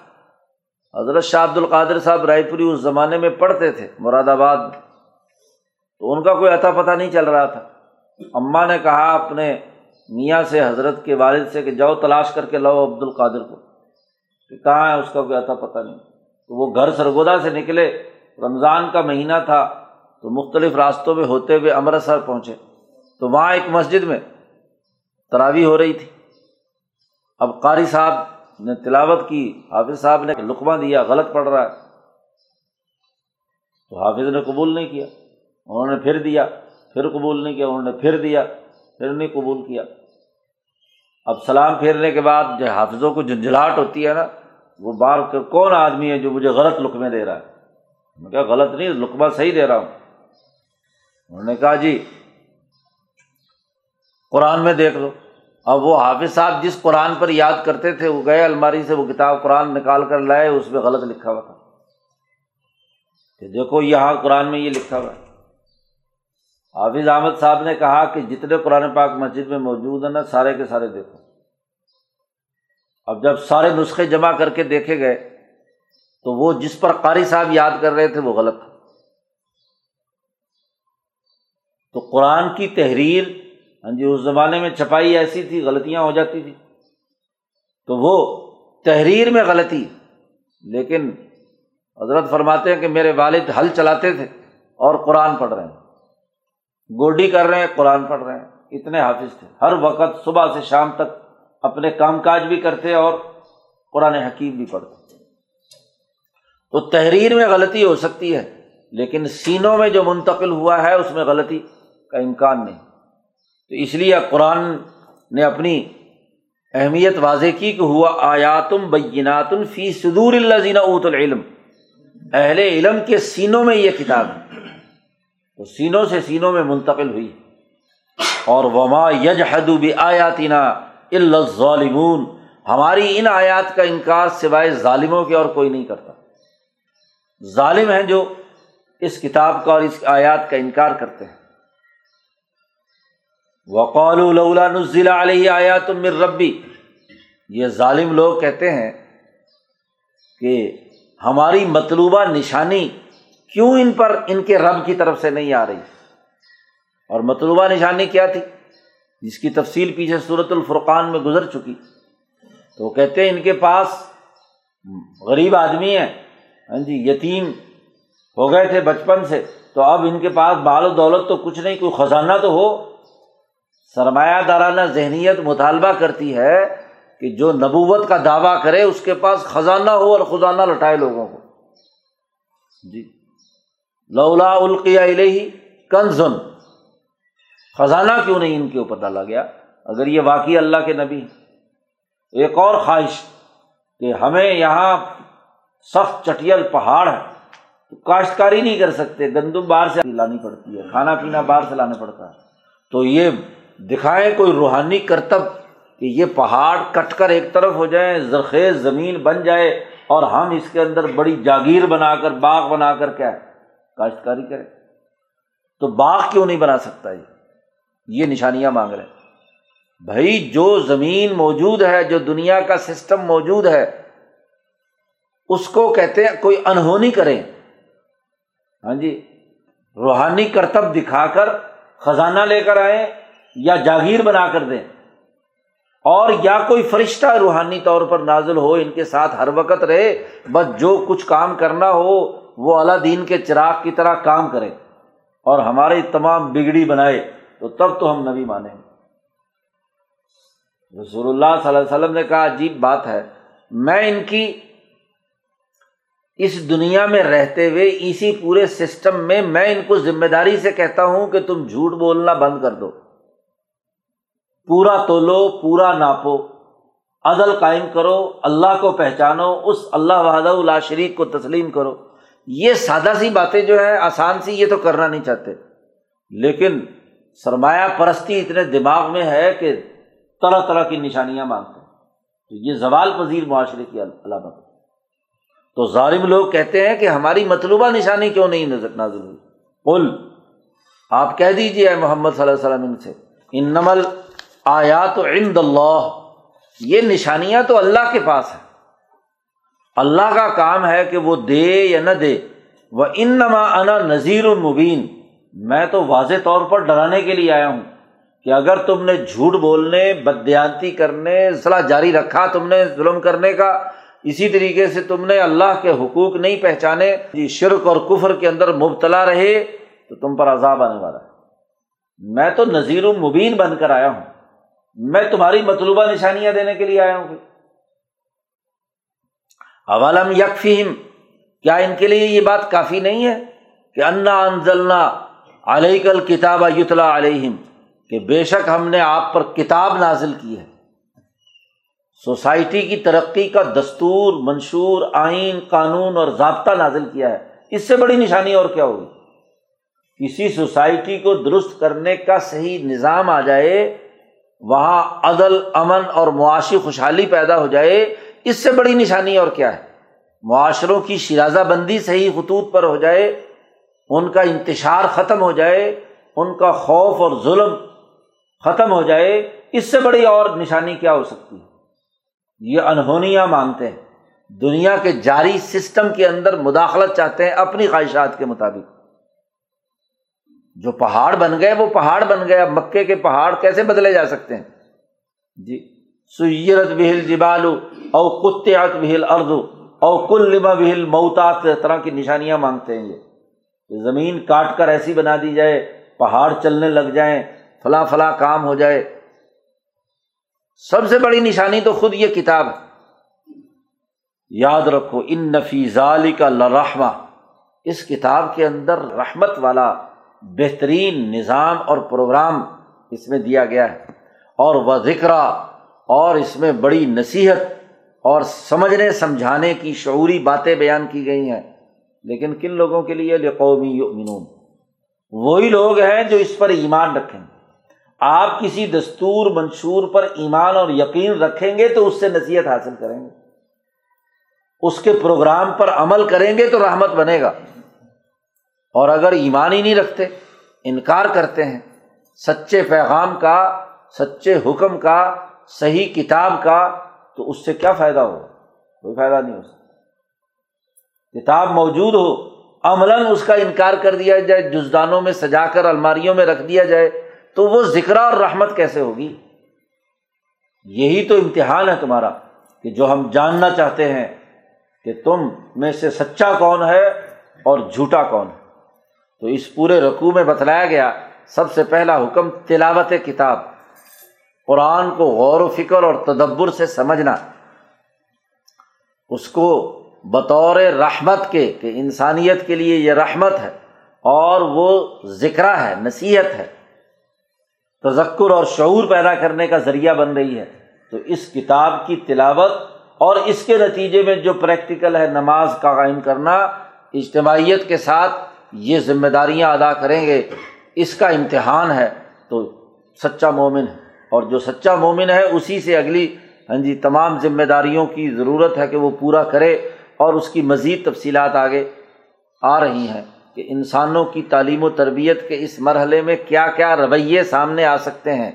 حضرت شاہ عبد القادر صاحب رائے پوری اس زمانے میں پڑھتے تھے، مراد آباد۔ میں تو ان کا کوئی عطا پتہ نہیں چل رہا تھا۔ اماں نے کہا اپنے میاں سے حضرت کے والد سے کہ جاؤ تلاش کر کے لاؤ عبد القادر کو۔ کہ کہاں ہے اس کا کوئی عطا پتہ نہیں۔ تو وہ گھر سرگودا سے نکلے۔ رمضان کا مہینہ تھا تو مختلف راستوں میں ہوتے ہوئے امرتسر پہنچے۔ تو وہاں ایک مسجد میں تراوی ہو رہی تھی۔ اب قاری صاحب نے تلاوت کی۔ حافظ صاحب نے لقمہ دیا۔ غلط پڑھ رہا ہے۔ تو حافظ نے قبول نہیں کیا۔ انہوں نے پھر دیا۔ پھر قبول نہیں کیا، انہوں نے پھر دیا، پھر نہیں قبول کیا۔ اب سلام پھیرنے کے بعد جو حافظوں کو جھنجھلاہٹ ہوتی ہے نا، وہ بار کون آدمی ہے جو مجھے غلط لقمے دے رہا ہے؟ میں کہا، غلط نہیں، لقمہ صحیح دے رہا ہوں۔ انہوں نے کہا جی قرآن میں دیکھ لو۔ اب وہ حافظ صاحب جس قرآن پر یاد کرتے تھے، وہ گئے الماری سے، وہ کتاب قرآن نکال کر لائے، اس میں غلط لکھا ہوا تھا۔ کہ دیکھو، یہاں قرآن میں یہ لکھا ہوا ہے۔ حافظ احمد صاحب نے کہا کہ جتنے قرآن پاک مسجد میں موجود ہیں نا، سارے کے سارے دیکھو۔ اب جب سارے نسخے جمع کر کے دیکھے گئے، تو وہ جس پر قاری صاحب یاد کر رہے تھے، وہ غلط تھا۔ تو قرآن کی تحریر ہاں جی اس زمانے میں چھپائی ایسی تھی، غلطیاں ہو جاتی تھی تو وہ تحریر میں غلطی، لیکن حضرت فرماتے ہیں کہ میرے والد حل چلاتے تھے اور قرآن پڑھ رہے ہیں۔ گوڈی کر رہے ہیں، قرآن پڑھ رہے ہیں۔ اتنے حافظ تھے۔ ہر وقت صبح سے شام تک اپنے کام کاج بھی کرتے اور قرآن حکیم بھی پڑھتے۔ تو تحریر میں غلطی ہو سکتی ہے، لیکن سینوں میں جو منتقل ہوا ہے، اس میں غلطی کا امکان نہیں۔ تو اس لیے قرآن نے اپنی اہمیت واضح کی کہ ہوا آیاتم بیناتن فی صدور اللہ زین اوت العلم۔ اہل علم کے سینوں میں یہ کتاب ہے۔ تو سینوں سے سینوں میں منتقل ہوئی۔ اور وما یج حدوب آیاتینہ ظالمون ہماری ان آیات کا انکار سوائے ظالموں کے اور کوئی نہیں کرتا۔ ظالم ہیں جو اس کتاب کا اور اس آیات کا انکار کرتے ہیں۔ وقول نزل علیہ آیات مر ربی یہ ظالم لوگ کہتے ہیں کہ ہماری مطلوبہ نشانی کیوں ان پر ان کے رب کی طرف سے نہیں آ رہی؟ اور مطلوبہ نشانی کیا تھی؟ جس کی تفصیل پیچھے صورت الفرقان میں گزر چکی۔ تو وہ کہتے ہیں ان کے پاس غریب آدمی ہیں۔ ہاں جی یتیم ہو گئے تھے بچپن سے۔ تو اب ان کے پاس بال و دولت تو کچھ نہیں، کوئی خزانہ تو ہو۔ سرمایہ دارانہ ذہنیت مطالبہ کرتی ہے کہ جو نبوت کا دعویٰ کرے، اس کے پاس خزانہ ہو اور خزانہ لٹائے لوگوں کو۔ جی۔ لولا القیا الہی کنزن۔ خزانہ کیوں نہیں ان کے اوپر ڈالا گیا؟ اگر یہ واقعی اللہ کے نبی ایک اور خواہش کہ ہمیں یہاں سخت چٹیل پہاڑ ہے تو کاشتکاری نہیں کر سکتے، گندم باہر سے لانی پڑتی ہے، کھانا پینا باہر سے لانا پڑتا ہے۔ تو یہ دکھائیں کوئی روحانی کرتب کہ یہ پہاڑ کٹ کر ایک طرف ہو جائیں، زرخیز زمین بن جائے اور ہم اس کے اندر بڑی جاگیر بنا کر، باغ بنا کر کیا ہے؟ کاشتکاری کریں تو باغ کیوں نہیں بنا سکتا یہ؟ یہ نشانیاں مانگ رہے بھائی، جو زمین موجود ہے، جو دنیا کا سسٹم موجود ہے، اس کو کہتے ہیں کوئی انہونی کریں ہاں جی روحانی کرتب دکھا کر خزانہ لے کر آئیں یا جاگیر بنا کر دیں۔ اور یا کوئی فرشتہ روحانی طور پر نازل ہو، ان کے ساتھ ہر وقت رہے، بس جو کچھ کام کرنا ہو وہ اعلیٰ دین کے چراغ کی طرح کام کرے اور ہمارے تمام بگڑی بنائے، تو تب تو ہم نبی مانیں گے۔ رسول اللہ صلی اللہ علیہ وسلم نے کہا، عجیب بات ہے، میں ان کی اس دنیا میں رہتے ہوئے اسی پورے سسٹم میں میں ان کو ذمہ داری سے کہتا ہوں کہ تم جھوٹ بولنا بند کر دو۔ پورا تولو، پورا ناپو۔ عدل قائم کرو، اللہ کو پہچانو، اس اللہ وحدہ اللہ شریک کو تسلیم کرو۔ یہ سادہ سی باتیں جو ہیں، آسان سی، یہ تو کرنا نہیں چاہتے۔ لیکن سرمایہ پرستی اتنے دماغ میں ہے کہ طرح طرح کی نشانیاں مانگتے تو یہ زوال پذیر معاشرے کی علامت تو ظالم لوگ کہتے ہیں کہ ہماری مطلوبہ نشانی کیوں نہیں نظر نازل ہوئی؟ قل، آپ کہہ دیجیے محمد صلی اللہ علیہ وسلم سے ان نمل آیات عند اللہ۔ یہ نشانیاں تو اللہ کے پاس ہیں۔ اللہ کا کام ہے کہ وہ دے یا نہ دے۔ وہ ان نما انا نذیر المبین میں تو واضح طور پر ڈرانے کے لیے آیا ہوں کہ اگر تم نے جھوٹ بولنے بدیانتی کرنے، صلاح جاری رکھا تم نے ظلم کرنے کا، اسی طریقے سے تم نے اللہ کے حقوق نہیں پہچانے جی شرک اور کفر کے اندر مبتلا رہے، تو تم پر عذاب آنے والا ہے۔ میں تو نذیر المبین بن کر آیا ہوں۔ میں تمہاری مطلوبہ نشانیاں دینے کے لیے آیا ہوں۔ اولم یکفیم کیا ان کے لیے یہ بات کافی نہیں ہے کہ انا انزلنا علیہ کل کتاب یتلا علیہم کہ بے شک ہم نے آپ پر کتاب نازل کی ہے۔ سوسائٹی کی ترقی کا دستور، منشور، آئین، قانون اور ضابطہ نازل کیا ہے۔ اس سے بڑی نشانی اور کیا ہوگی؟ کسی سوسائٹی کو درست کرنے کا صحیح نظام آ جائے، وہاں عدل، امن اور معاشی خوشحالی پیدا ہو جائے اس سے بڑی نشانی اور کیا ہے؟ معاشروں کی شرازہ بندی صحیح خطوط پر ہو جائے، ان کا انتشار ختم ہو جائے، ان کا خوف اور ظلم ختم ہو جائے، اس سے بڑی اور نشانی کیا ہو سکتی ہے؟ یہ انہونیاں مانگتے ہیں۔ دنیا کے جاری سسٹم کے اندر مداخلت چاہتے ہیں اپنی خواہشات کے مطابق۔ جو پہاڑ بن گئے، وہ پہاڑ بن گئے، اب مکے کے پہاڑ کیسے بدلے جا سکتے ہیں؟ جی سیرت بہل جبالو او کتیات بہل اردو او کل لما بہل موتات طرح کی نشانیاں مانگتے ہیں یہ۔ زمین کاٹ کر ایسی بنا دی جائے، پہاڑ چلنے لگ جائیں، فلاں فلاں کام ہو جائے۔ سب سے بڑی نشانی تو خود یہ کتاب ہے۔ یاد رکھو، ان نفیز علی کا لرحمہ۔ اس کتاب کے اندر رحمت والا بہترین نظام اور پروگرام اس میں دیا گیا ہے۔ اور وہ ذکر اور اس میں بڑی نصیحت۔ اور سمجھنے، سمجھانے کی شعوری باتیں بیان کی گئی ہیں۔ لیکن کن لوگوں کے لیے؟ قومی یؤمنون۔ وہی لوگ ہیں جو اس پر ایمان رکھیں۔ آپ کسی دستور، منشور پر ایمان اور یقین رکھیں گے تو اس سے نصیحت حاصل کریں گے۔ اس کے پروگرام پر عمل کریں گے تو رحمت بنے گا۔ اور اگر ایمان ہی نہیں رکھتے، انکار کرتے ہیں، سچے پیغام کا، سچے حکم کا، صحیح کتاب کا تو اس سے کیا فائدہ ہو؟ کوئی فائدہ نہیں ہو سکتا۔ کتاب موجود ہو، عملاً اس کا انکار کر دیا جائے، جزدانوں میں سجا کر، الماریوں میں رکھ دیا جائے، تو وہ ذکر اور رحمت کیسے ہوگی؟ یہی تو امتحان ہے تمہارا کہ جو ہم جاننا چاہتے ہیں کہ تم میں سے سچا کون ہے اور جھوٹا کون ہے۔ تو اس پورے رقوع میں بتلایا گیا، سب سے پہلا حکم تلاوت کتاب۔ قرآن کو غور و فکر اور تدبر سے سمجھنا، اس کو بطور رحمت کے، کہ انسانیت کے لیے یہ رحمت ہے، اور وہ ذکر ہے، نصیحت ہے۔ تذکر اور شعور پیدا کرنے کا ذریعہ بن رہی ہے۔ تو اس کتاب کی تلاوت اور اس کے نتیجے میں جو پریکٹیکل ہے، نماز کا قائم کرنا، اجتماعیت کے ساتھ یہ ذمہ داریاں ادا کریں گے، اس کا امتحان ہے۔ تو سچا مومن ہے۔ اور جو سچا مومن ہے اسی سے اگلی ہاں جی تمام ذمہ داریوں کی ضرورت ہے کہ وہ پورا کرے اور اس کی مزید تفصیلات آگے آ رہی ہیں کہ انسانوں کی تعلیم و تربیت کے اس مرحلے میں کیا کیا رویے سامنے آ سکتے ہیں۔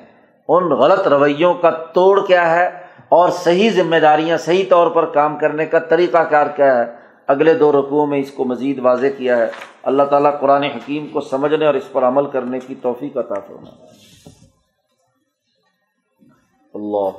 ان غلط رویوں کا توڑ کیا ہے اور صحیح ذمہ داریاں صحیح طور پر کام کرنے کا طریقہ کار کیا ہے۔ اگلے دو رقوع میں اس کو مزید واضح کیا ہے۔ اللہ تعالیٰ قرآن حکیم کو سمجھنے اور اس پر عمل کرنے کی توفیق عطا فرمائے۔ اللہ